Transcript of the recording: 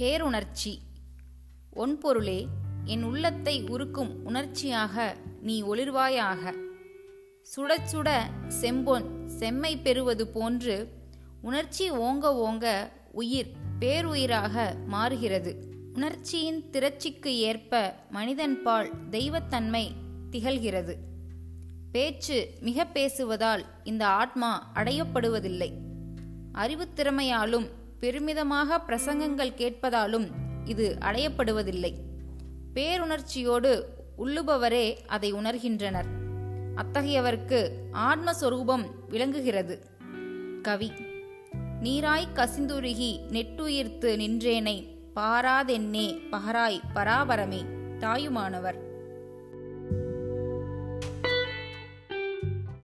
பேருணர்ச்சி. ஒன்பொருளே என் உள்ளத்தை உருக்கும் உணர்ச்சியாக நீ ஒளிர்வாயாக. சுட சுட செம்பொன் செம்மை பெறுவது போன்று உணர்ச்சி ஓங்க ஓங்க உயிர் பேருயிராக மாறுகிறது. உணர்ச்சியின் திரட்சிக்கு ஏற்ப மனிதன்பால் தெய்வத்தன்மை திகழ்கிறது. பேச்சு மிக பேசுவதால் இந்த ஆத்மா அடையப்படுவதில்லை. அறிவுத்திறமையாலும் பெருமிதமாக பிரசங்கங்கள் கேட்பதாலும் இது அடையப்படுவதில்லை. பேருணர்ச்சியோடு உள்ளுபவரே அதை உணர்கின்றனர். அத்தகையவர்க்கு ஆத்மஸ்வரூபம் விளங்குகிறது. கவி நீராய் கசிந்துருகி நெட்டுயிர்த்து நின்றேனை பாராதென்னே பகராய் பராபரமே தாயுமானவர்.